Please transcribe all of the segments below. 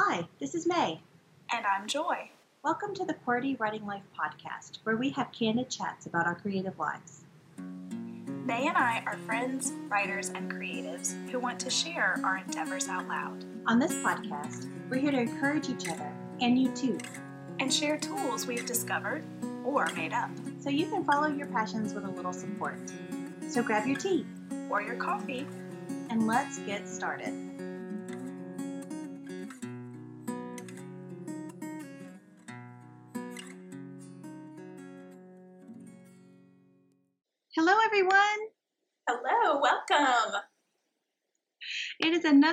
Hi, this is May. And I'm Joy. Welcome to the QWERTY Writing Life podcast, where we have candid chats about our creative lives. May and I are friends, writers, and creatives who want to share our endeavors out loud. On this podcast, we're here to encourage each other, and you too, and share tools we've discovered or made up. So you can follow your passions with a little support. So grab your tea or your coffee and let's get started.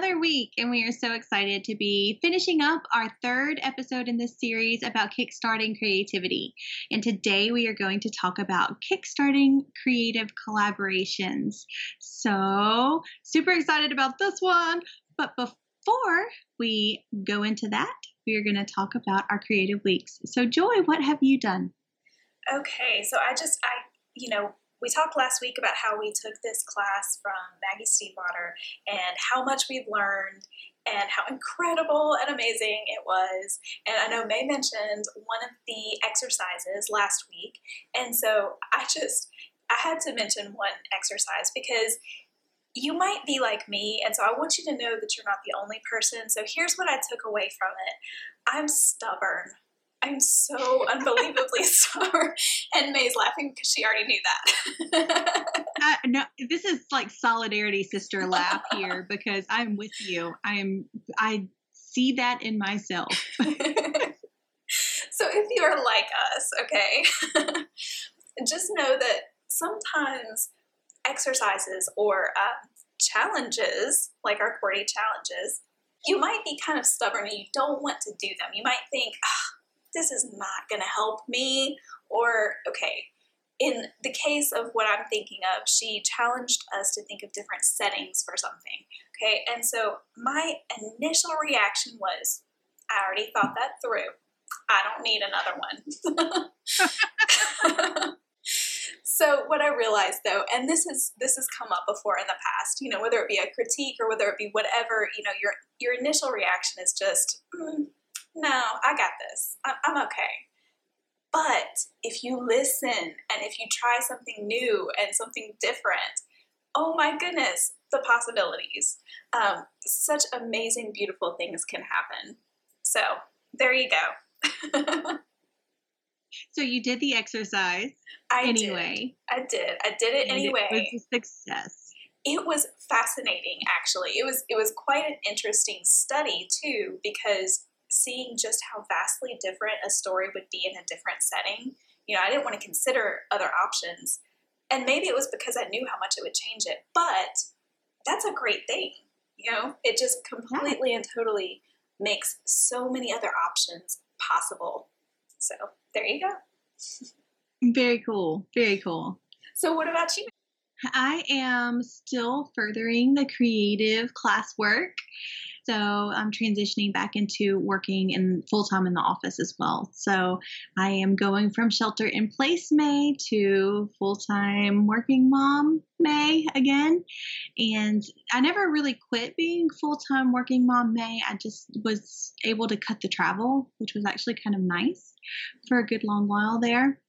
Another week, and we are so excited to be finishing up our third episode in this series about kickstarting creativity. And today we are going to talk about kickstarting creative collaborations. So, super excited about this one. But before we go into that, we are going to talk about our creative weeks. So, Joy, what have you done? Okay, so I just, I, you know, we talked last week about how we took this class from Maggie Stiefvater and how much we've learned and how incredible and amazing it was. And I know May mentioned one of the exercises last week. And so I just, I had to mention one exercise because you might be like me, and so I want you to know that you're not the only person. So here's what I took away from it I'm stubborn. I'm so unbelievably stubborn. And May's laughing because she already knew that. uh, no, this is like solidarity sister laugh here because I'm with you. I am. I see that in myself. so if you're like us, okay, just know that sometimes exercises or uh, challenges, like our QWERTY challenges, you might be kind of stubborn and you don't want to do them. You might think, oh, this is not going to help me. Or, okay, in the case of what I'm thinking of, she challenged us to think of different settings for something. Okay, and so my initial reaction was, I already thought that through. I don't need another one. so what I realized though, and this is this has come up before in the past, you know, whether it be a critique or whether it be whatever, you know, your your initial reaction is just, mm, no, I got this. I'm okay. But if you listen and if you try something new and something different, oh my goodness, the possibilities. Um, such amazing, beautiful things can happen. So there you go. so you did the exercise I anyway. Did. I did. I did it anyway. It was a success. It was fascinating, actually. It was it was quite an interesting study too, because seeing just how vastly different a story would be in a different setting. You know, I didn't want to consider other options. And maybe it was because I knew how much it would change it, but that's a great thing. You know, it just completely and totally makes so many other options possible. So there you go. Very cool. Very cool. So, what about you? I am still furthering the creative classwork. So I'm transitioning back into working in full time in the office as well. So I am going from shelter in place May to full time working mom May again. And I never really quit being full time working mom May. I just was able to cut the travel, which was actually kind of nice for a good long while there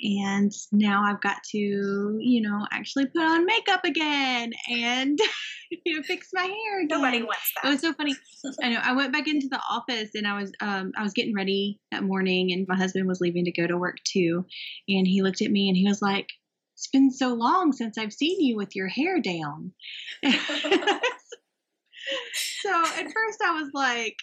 and now I've got to, you know, actually put on makeup again and you know fix my hair again. Nobody wants that. It was so funny. I know. I went back into the office and I was um I was getting ready that morning and my husband was leaving to go to work too, and he looked at me and he was like, "It's been so long since I've seen you with your hair down." so at first I was like,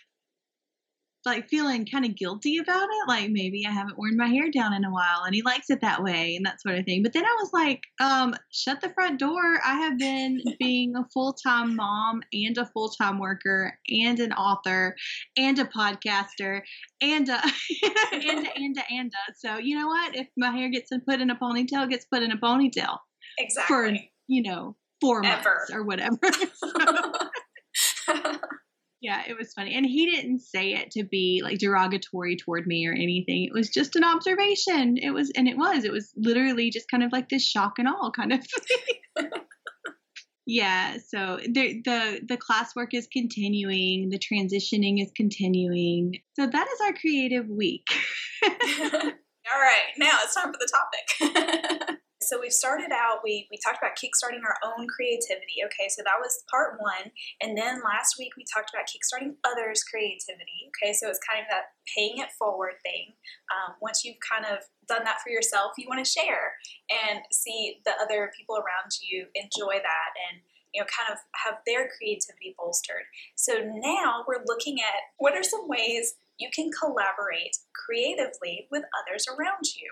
like feeling kind of guilty about it. Like maybe I haven't worn my hair down in a while and he likes it that way and that sort of thing. But then I was like, um, shut the front door. I have been being a full time mom and a full time worker and an author and a podcaster and a, and a, and a, and a. So you know what? If my hair gets put in a ponytail, gets put in a ponytail. Exactly. For, you know, four Ever. months or whatever. so, yeah, it was funny. And he didn't say it to be like derogatory toward me or anything. It was just an observation. It was, and it was, it was literally just kind of like this shock and all kind of thing. Yeah, so the the the classwork is continuing, the transitioning is continuing. So that is our creative week. All right, now it's time for the topic. So we've started out we we talked about kickstarting our own creativity okay? So that was part one. And then last week we talked about kickstarting others creativity okay? So it's kind of that paying it forward thing. Um, once you've kind of done that for yourself you want to share and see the other people around you enjoy that and you know kind of have their creativity bolstered. So now we're looking at what are some ways you can collaborate creatively with others around you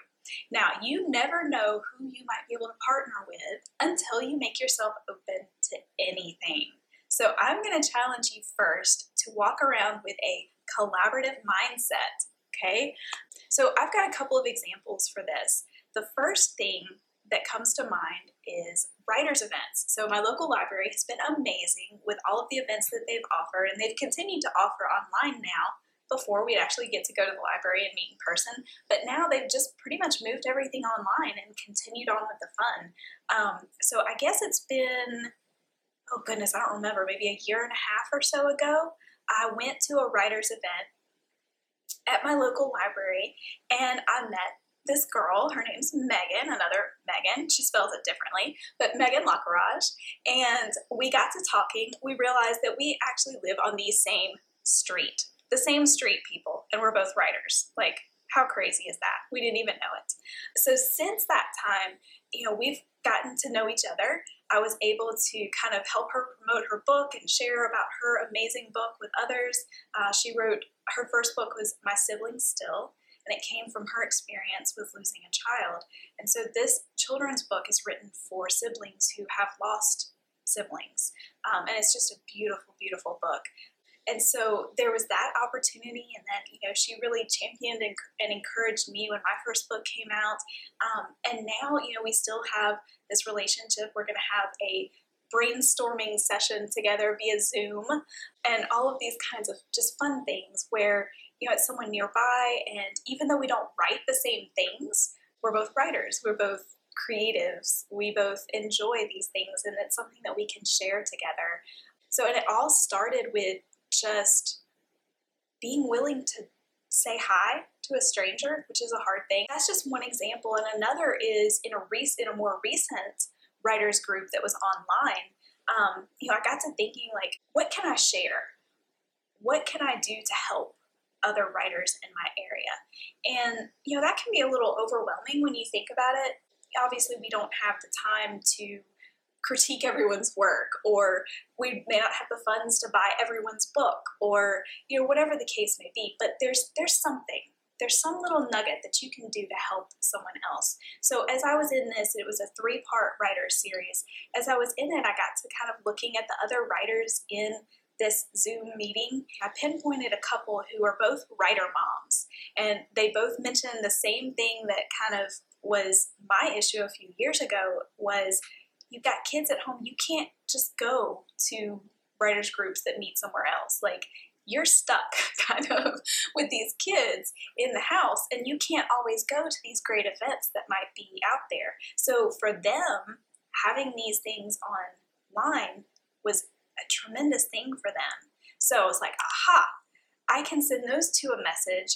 now, you never know who you might be able to partner with until you make yourself open to anything. So, I'm going to challenge you first to walk around with a collaborative mindset. Okay, so I've got a couple of examples for this. The first thing that comes to mind is writers' events. So, my local library has been amazing with all of the events that they've offered, and they've continued to offer online now before we'd actually get to go to the library and meet in person. But now they've just pretty much moved everything online and continued on with the fun. Um, so I guess it's been, oh goodness, I don't remember, maybe a year and a half or so ago. I went to a writer's event at my local library and I met this girl. Her name's Megan, another Megan. She spells it differently, but Megan Lacarage. And we got to talking. We realized that we actually live on the same street the same street people, and we're both writers. Like, how crazy is that? We didn't even know it. So since that time, you know, we've gotten to know each other. I was able to kind of help her promote her book and share about her amazing book with others. Uh, she wrote her first book was My Siblings Still, and it came from her experience with losing a child. And so this children's book is written for siblings who have lost siblings, um, and it's just a beautiful, beautiful book and so there was that opportunity and then you know she really championed and, and encouraged me when my first book came out. Um, and now you know we still have this relationship. We're going to have a brainstorming session together via zoom and all of these kinds of just fun things where you know it's someone nearby and even though we don't write the same things we're both writers we're both creatives we both enjoy these things and it's something that we can share together. So and it all started with just being willing to say hi to a stranger, which is a hard thing. That's just one example. And another is in a rec- in a more recent writers group that was online. Um, you know, I got to thinking like, what can I share? What can I do to help other writers in my area? And you know, that can be a little overwhelming when you think about it. Obviously, we don't have the time to critique everyone's work or we may not have the funds to buy everyone's book or you know whatever the case may be but there's there's something. There's some little nugget that you can do to help someone else. So as i was in this it was a three part writer series. As i was in it i got to kind of looking at the other writers in this Zoom meeting, I pinpointed a couple who are both writer moms, and they both mentioned the same thing that kind of was my issue a few years ago was you've got kids at home, you can't just go to writers groups that meet somewhere else. Like you're stuck kind of with these kids in the house and you can't always go to these great events that might be out there. So for them, having these things online was a tremendous thing for them. So I was like, aha, I can send those two a message,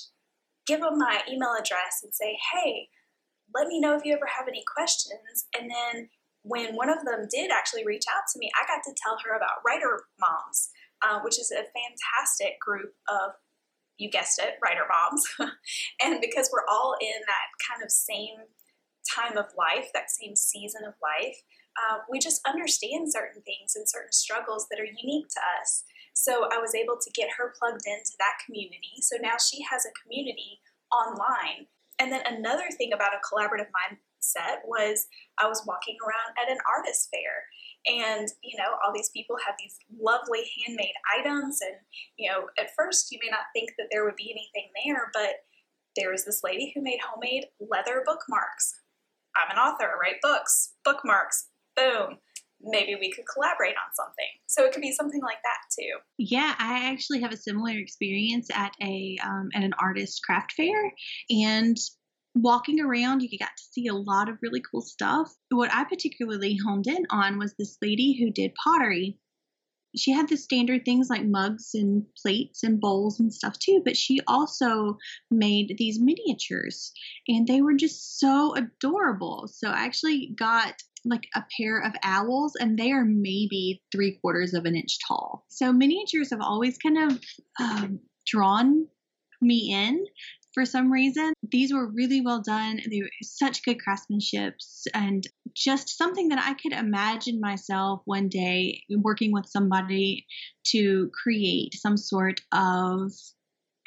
give them my email address, and say, hey, let me know if you ever have any questions. And then when one of them did actually reach out to me, I got to tell her about Writer Moms, uh, which is a fantastic group of, you guessed it, writer moms. and because we're all in that kind of same time of life, that same season of life, uh, we just understand certain things and certain struggles that are unique to us. So I was able to get her plugged into that community. So now she has a community online. And then another thing about a collaborative mind set was I was walking around at an artist fair. And you know all these people have these lovely handmade items. And you know at first you may not think that there would be anything there but there was this lady who made homemade leather bookmarks. I'm an author I write books bookmarks boom. Maybe we could collaborate on something. So it could be something like that too. Yeah i actually have a similar experience at a um, at an artist craft fair. And walking around, you got to see a lot of really cool stuff. What I particularly honed in on was this lady who did pottery. She had the standard things like mugs and plates and bowls and stuff too, but she also made these miniatures and they were just so adorable. So I actually got like a pair of owls and they are maybe three quarters of an inch tall. So miniatures have always kind of um, drawn me in for some reason. These were really well done. They were such good craftsmanship and just something that I could imagine myself one day working with somebody to create some sort of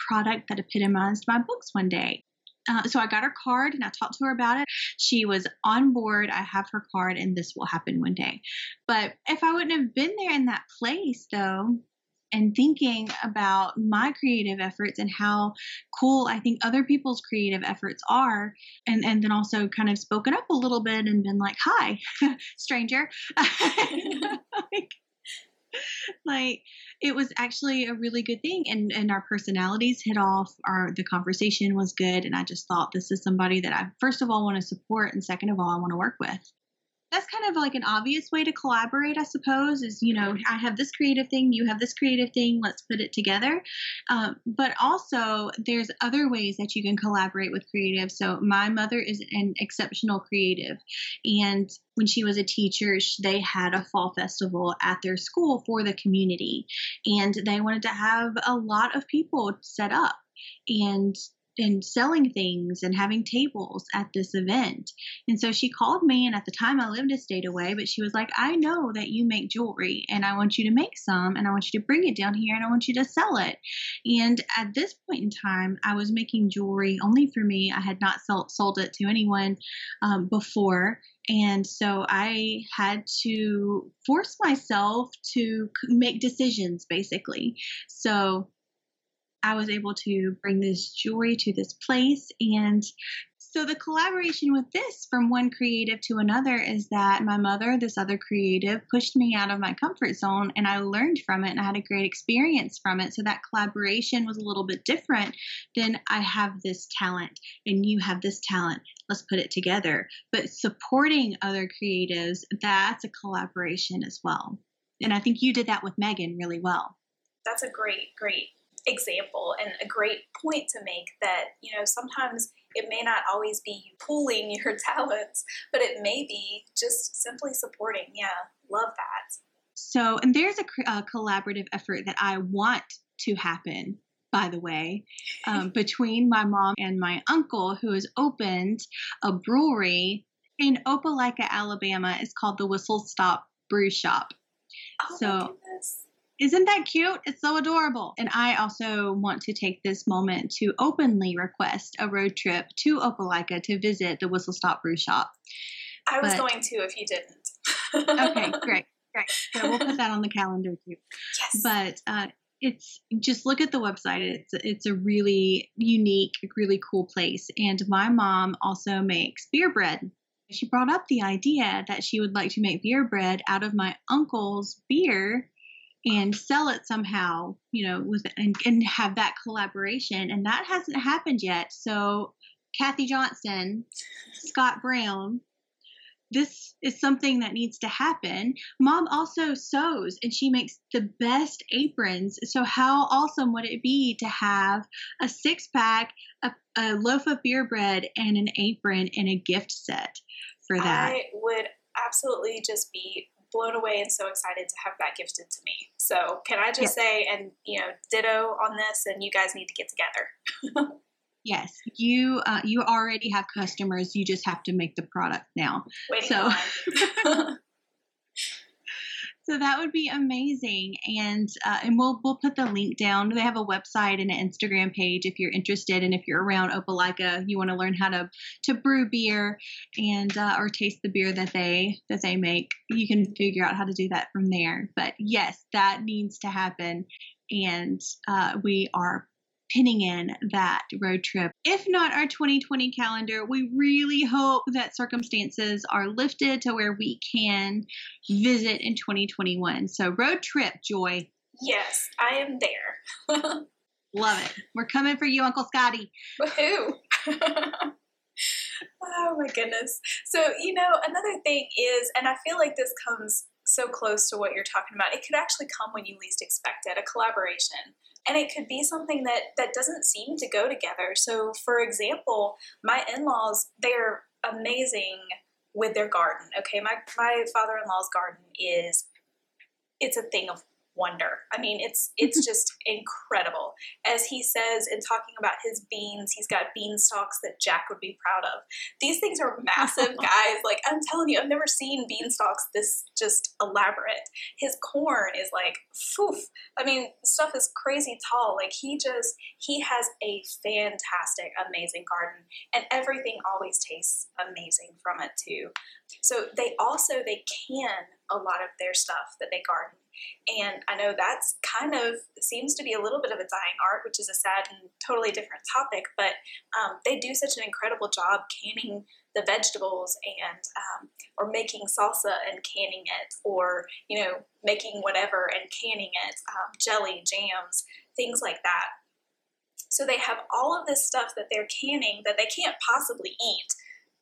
product that epitomized my books one day. Uh, so I got her card and I talked to her about it. She was on board. I have her card and this will happen one day. But if I wouldn't have been there in that place, though, and thinking about my creative efforts and how cool I think other people's creative efforts are and and then also kind of spoken up a little bit and been like hi stranger. Like, like it was actually a really good thing and and our personalities hit off our the conversation was good and I just thought this is somebody that I first of all want to support and second of all I want to work with that's kind of like an obvious way to collaborate, I suppose, is, you know, I have this creative thing, you have this creative thing, let's put it together. Um, but also, there's other ways that you can collaborate with creative. So, my mother is an exceptional creative. And when she was a teacher, they had a fall festival at their school for the community. And they wanted to have a lot of people set up. And and selling things and having tables at this event. And so she called me, and at the time I lived a state away, but she was like, I know that you make jewelry, and I want you to make some, and I want you to bring it down here, and I want you to sell it. And at this point in time, I was making jewelry only for me. I had not sold, sold it to anyone um, before. And so I had to force myself to make decisions, basically. So I was able to bring this jewelry to this place. And so the collaboration with this from one creative to another is that my mother, this other creative, pushed me out of my comfort zone and I learned from it and I had a great experience from it. So that collaboration was a little bit different than I have this talent and you have this talent. Let's put it together. But supporting other creatives, that's a collaboration as well. And I think you did that with Megan really well. That's a great, great example and a great point to make that, you know, sometimes it may not always be you pooling your talents, but it may be just simply supporting. Yeah, love that. So, and there's a, a collaborative effort that I want to happen by the way, um, between my mom and my uncle, who has opened a brewery in Opelika, Alabama. It's called the Whistle Stop Brew Shop. Oh so isn't that cute? It's so adorable. And I also want to take this moment to openly request a road trip to Opelika to visit the Whistle Stop Brew Shop. I was but, going to if you didn't. okay, great, great. So we'll put that on the calendar too. Yes. But uh, it's just look at the website. It's it's a really unique, really cool place. And my mom also makes beer bread. She brought up the idea that she would like to make beer bread out of my uncle's beer and sell it somehow, you know, with and, and have that collaboration. And that hasn't happened yet. So, Kathy Johnson, Scott Brown, this is something that needs to happen. Mom also sews and she makes the best aprons. So, how awesome would it be to have a six pack, a, a loaf of beer bread, and an apron and a gift set for that? I would absolutely just be blown away and so excited to have that gifted to me. So can I just yes. say, and you know, ditto on this, and you guys need to get together. yes, you uh, you already have customers. You just have to make the product now. Waiting so. So that would be amazing, and uh, and we'll we'll put the link down. They have a website and an Instagram page if you're interested, and if you're around Opelika, you want to learn how to to brew beer and uh, or taste the beer that they that they make. You can figure out how to do that from there. But yes, that needs to happen, and uh, we are pinning in that road trip. If not our 2020 calendar, we really hope that circumstances are lifted to where we can visit in 2021. So, road trip, Joy. Yes, I am there. Love it. We're coming for you, Uncle Scotty. Woohoo! oh my goodness. So, you know, another thing is, and I feel like this comes so close to what you're talking about, it could actually come when you least expect it a collaboration. And it could be something that, that doesn't seem to go together. So, for example, my in laws, they're amazing with their garden. Okay, my, my father in law's garden is it's a thing of wonder. I mean, it's it's just incredible. As he says in talking about his beans, he's got bean stalks that Jack would be proud of. These things are massive, guys. Like I'm telling you, I've never seen bean stalks this just elaborate. His corn is like, poof. I mean, stuff is crazy tall. Like he just he has a fantastic, amazing garden, and everything always tastes amazing from it too. So they also they can a lot of their stuff that they garden and I know that's kind of seems to be a little bit of a dying art, which is a sad and totally different topic, but um, they do such an incredible job canning the vegetables and um, or making salsa and canning it or you know making whatever and canning it um, jelly jams things like that. So they have all of this stuff that they're canning that they can't possibly eat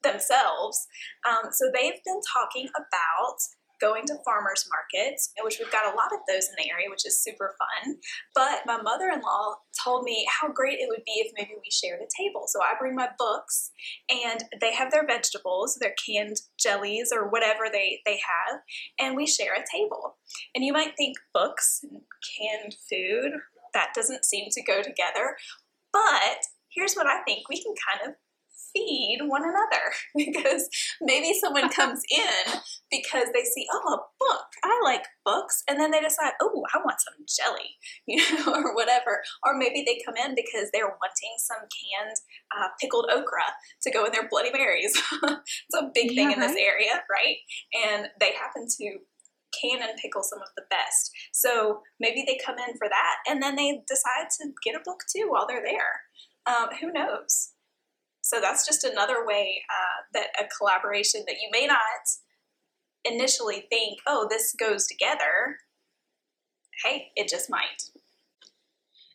themselves. Um, so they've been talking about going to farmers markets, which we've got a lot of those in the area, which is super fun. But my mother in law told me how great it would be if maybe we shared a table. So I bring my books and they have their vegetables, their canned jellies or whatever they, they have, and we share a table. And you might think books and canned food, that doesn't seem to go together. But here's what I think we can kind of feed one another because maybe someone comes in because they see, oh, a book. I like books. And then they decide, oh, I want some jelly, you know, or whatever. Or maybe they come in because they're wanting some canned uh, pickled okra to go in their Bloody Marys. it's a big thing yeah, in this area, right? And they happen to can and pickle some of the best. So maybe they come in for that and then they decide to get a book too while they're there. Um, who knows? So that's just another way uh, that a collaboration that you may not initially think, oh, this goes together. Hey, it just might.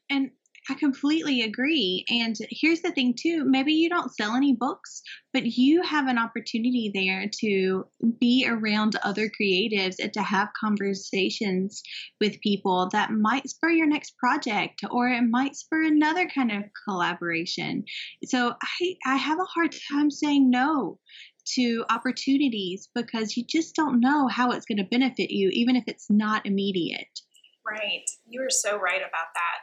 And I completely agree. And here's the thing, too maybe you don't sell any books, but you have an opportunity there to be around other creatives and to have conversations with people that might spur your next project or it might spur another kind of collaboration. So I, I have a hard time saying no to opportunities because you just don't know how it's going to benefit you, even if it's not immediate. Right. You are so right about that.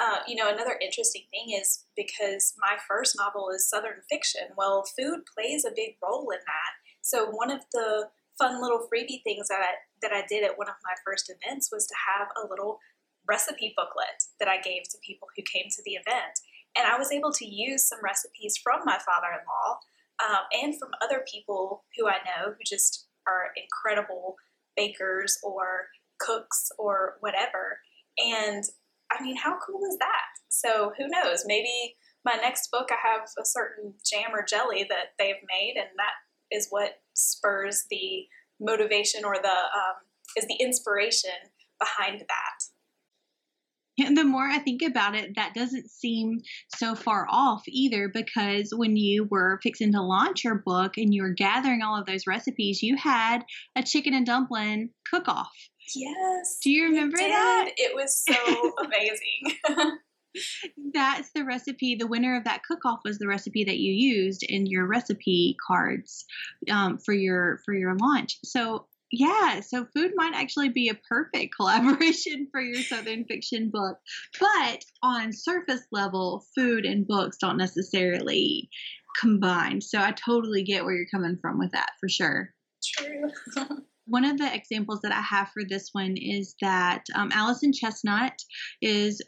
Uh, you know, another interesting thing is because my first novel is Southern fiction, well, food plays a big role in that. So, one of the fun little freebie things that I, that I did at one of my first events was to have a little recipe booklet that I gave to people who came to the event. And I was able to use some recipes from my father in law um, and from other people who I know who just are incredible bakers or cooks or whatever. And I mean, how cool is that? So who knows? Maybe my next book, I have a certain jam or jelly that they've made, and that is what spurs the motivation or the um, is the inspiration behind that. And the more I think about it, that doesn't seem so far off either because when you were fixing to launch your book and you were gathering all of those recipes, you had a chicken and dumpling cook off. Yes. Do you remember that? It was so amazing. That's the recipe. The winner of that cook-off was the recipe that you used in your recipe cards um, for your for your launch. So yeah, so food might actually be a perfect collaboration for your Southern fiction book. But on surface level, food and books don't necessarily combine. So I totally get where you're coming from with that for sure. True. one of the examples that I have for this one is that um, Allison Chestnut is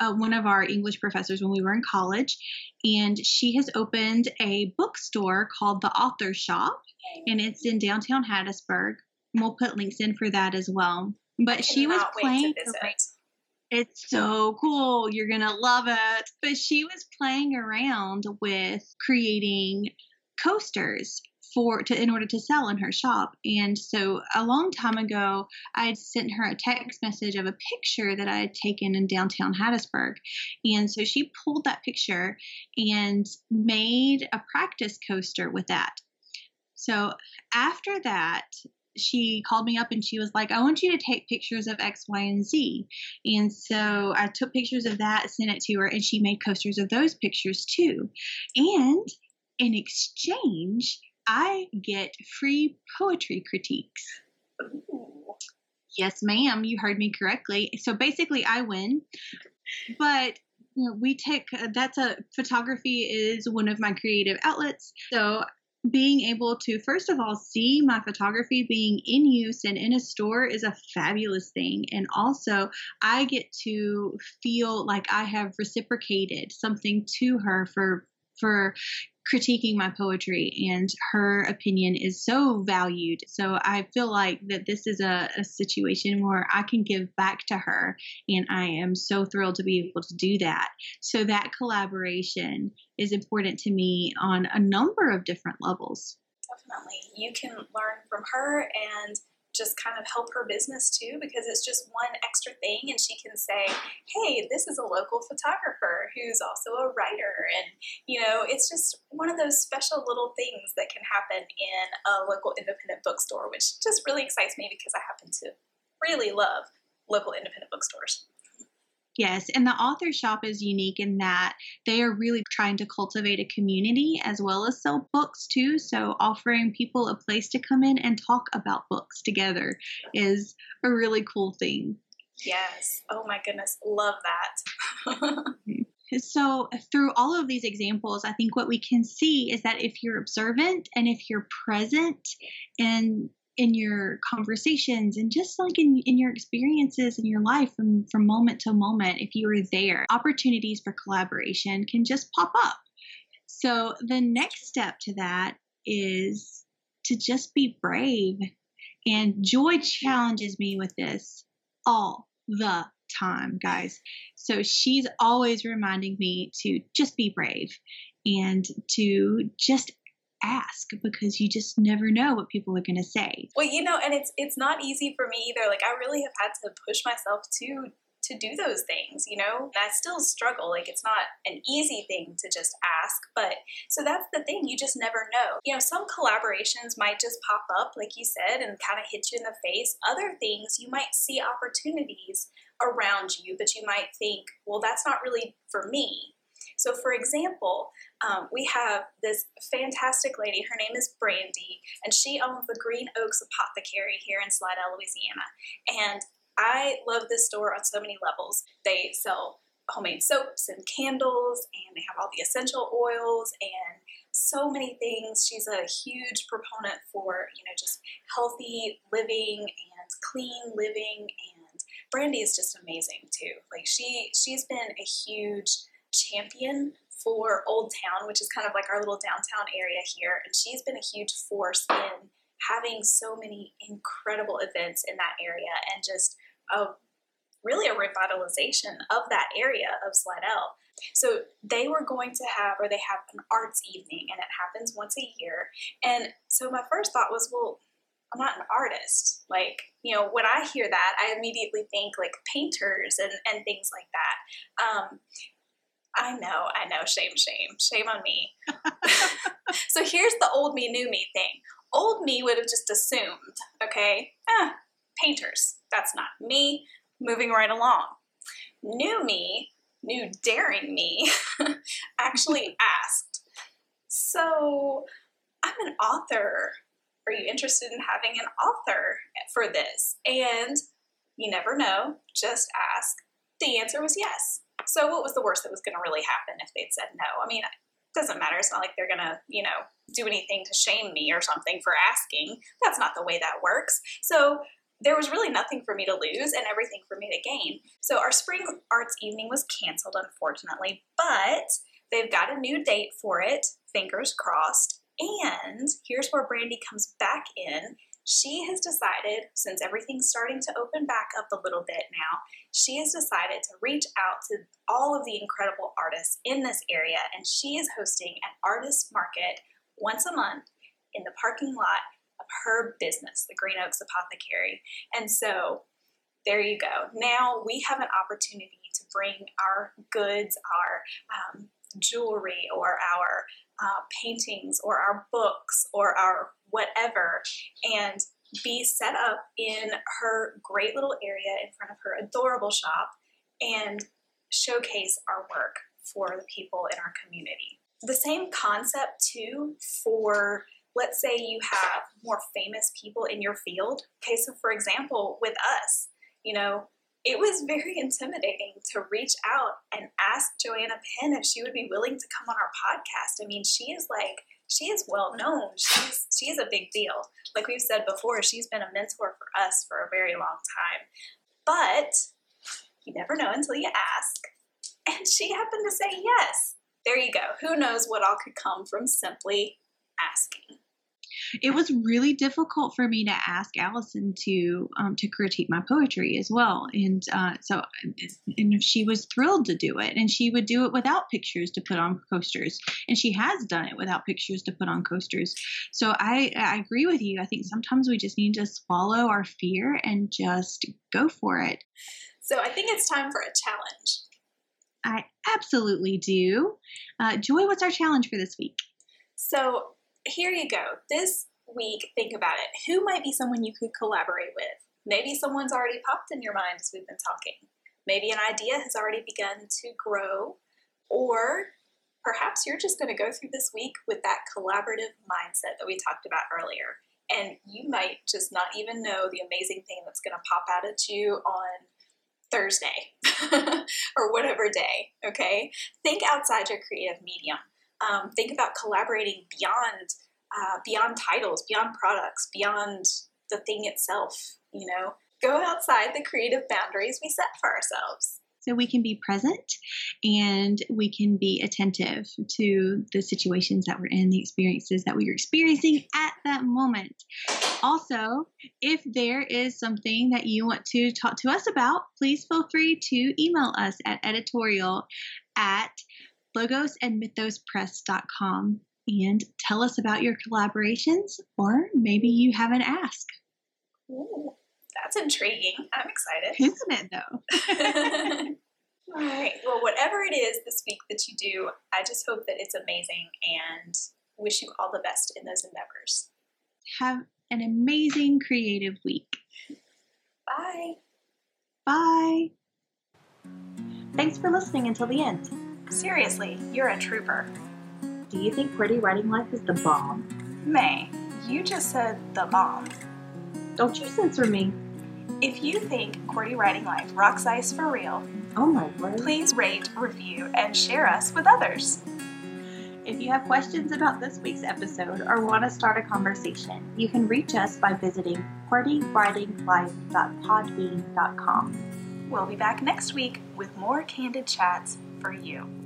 uh, one of our English professors when we were in college, and she has opened a bookstore called The Author Shop, and it's in downtown Hattiesburg. We'll put links in for that as well. But she was playing. It's so cool. You're going to love it. But she was playing around with creating coasters for to in order to sell in her shop. And so a long time ago, I had sent her a text message of a picture that I had taken in downtown Hattiesburg. And so she pulled that picture and made a practice coaster with that. So after that, she called me up and she was like, I want you to take pictures of X, Y, and Z. And so I took pictures of that, sent it to her, and she made coasters of those pictures too. And in exchange, I get free poetry critiques. Ooh. Yes, ma'am, you heard me correctly. So basically, I win. But you know, we take that's a photography is one of my creative outlets. So being able to first of all see my photography being in use and in a store is a fabulous thing. And also i get to feel like i have reciprocated something to her for for critiquing my poetry and her opinion is so valued. So i feel like that this is a, a, situation where i can give back to her and i am so thrilled to be able to do that. So that collaboration is important to me on a number of different levels. Definitely. You can learn from her and just kind of help her business too because it's just one extra thing and she can say hey this is a local photographer who's also a writer and you know it's just one of those special little things that can happen in a local independent bookstore which just really excites me because i happen to really love local independent bookstores Yes, and the author shop is unique in that they are really trying to cultivate a community as well as sell books too. So, offering people a place to come in and talk about books together is a really cool thing. Yes. Oh my goodness. Love that. so, through all of these examples, I think what we can see is that if you're observant and if you're present and in your conversations and just like in, in your experiences in your life from, from moment to moment, if you are there, opportunities for collaboration can just pop up. So the next step to that is to just be brave. And Joy challenges me with this all the time, guys. So she's always reminding me to just be brave and to just ask because you just never know what people are going to say. Well, you know, and it's it's not easy for me either. Like I really have had to push myself to to do those things, you know? And I still struggle. Like it's not an easy thing to just ask, but so that's the thing, you just never know. You know, some collaborations might just pop up like you said and kind of hit you in the face. Other things you might see opportunities around you, but you might think, well, that's not really for me. So, for example, um, we have this fantastic lady. Her name is Brandy, and she owns the Green Oaks Apothecary here in Slidell, Louisiana. And I love this store on so many levels. They sell homemade soaps and candles, and they have all the essential oils and so many things. She's a huge proponent for, you know, just healthy living and clean living and Brandy is just amazing too. Like she she's been a huge champion for Old Town, which is kind of like our little downtown area here. And she's been a huge force in having so many incredible events in that area and just a really a revitalization of that area of Slidell. So they were going to have, or they have an arts evening, and it happens once a year. And so my first thought was, well, I'm not an artist. Like, you know, when I hear that, I immediately think like painters and, and things like that. Um, I know, I know. Shame, shame, shame on me. so here's the old me, new me thing. Old me would have just assumed, okay, ah, painters. That's not me. Moving right along. New me, new daring me, actually asked, So I'm an author. Are you interested in having an author for this? And you never know, just ask. The answer was yes. So what was the worst that was going to really happen if they'd said no? I mean, it doesn't matter. It's not like they're going to, you know, do anything to shame me or something for asking. That's not the way that works. So there was really nothing for me to lose and everything for me to gain. So our spring arts evening was canceled, unfortunately, but they've got a new date for it, fingers crossed. And here's where Brandy comes back in she has decided, since everything's starting to open back up a little bit now, she has decided to reach out to all of the incredible artists in this area, and she is hosting an artist market once a month in the parking lot of her business, the Green Oaks Apothecary. And so there you go. Now we have an opportunity to bring our goods, our um, jewelry, or our uh, paintings, or our books, or our whatever, and be set up in her great little area in front of her adorable shop and showcase our work for the people in our community. The same concept, too, for let's say you have more famous people in your field. Okay, so for example, with us, you know, it was very intimidating to reach out and ask Joanna Penn if she would be willing to come on our podcast. I mean, she is like, she is well known. She's she is a big deal. Like we've said before, she's been a mentor for us for a very long time. But you never know until you ask. And she happened to say yes. There you go. Who knows what all could come from simply asking it was really difficult for me to ask Allison to um, to critique my poetry as well, and uh, so and she was thrilled to do it, and she would do it without pictures to put on coasters, and she has done it without pictures to put on coasters. So I I agree with you. I think sometimes we just need to swallow our fear and just go for it. So I think it's time for a challenge. I absolutely do. Uh, Joy, what's our challenge for this week? So here you go. This week, think about it. Who might be someone you could collaborate with? Maybe someone's already popped in your mind as we've been talking. Maybe an idea has already begun to grow, or perhaps you're just going to go through this week with that collaborative mindset that we talked about earlier. And you might just not even know the amazing thing that's going to pop out at you on Thursday or whatever day, okay? Think outside your creative medium um, think about collaborating beyond uh, beyond titles, beyond products, beyond the thing itself. You know, go outside the creative boundaries we set for ourselves. So we can be present and we can be attentive to the situations that we're in, the experiences that we are experiencing at that moment. Also, if there is something that you want to talk to us about, please feel free to email us at editorial at logos and mythospress.com and tell us about your collaborations, or maybe you have an ask. Ooh, that's intriguing. I'm excited. Isn't it, though? all right. Well, whatever it is this week that you do, I just hope that it's amazing and wish you all the best in those endeavors. Have an amazing creative week. Bye. Bye. Thanks for listening until the end. Seriously, you're a trooper. Do you think QWERTY Writing Life is the bomb? May, you just said the bomb. Don't you censor me. If you think QWERTY Writing Life rocks ice for real, oh my word, please rate, review, and share us with others. If you have questions about this week's episode or want to start a conversation, you can reach us by visiting QWERTYWritingLife.podbean.com. We'll be back next week with more candid chats for you.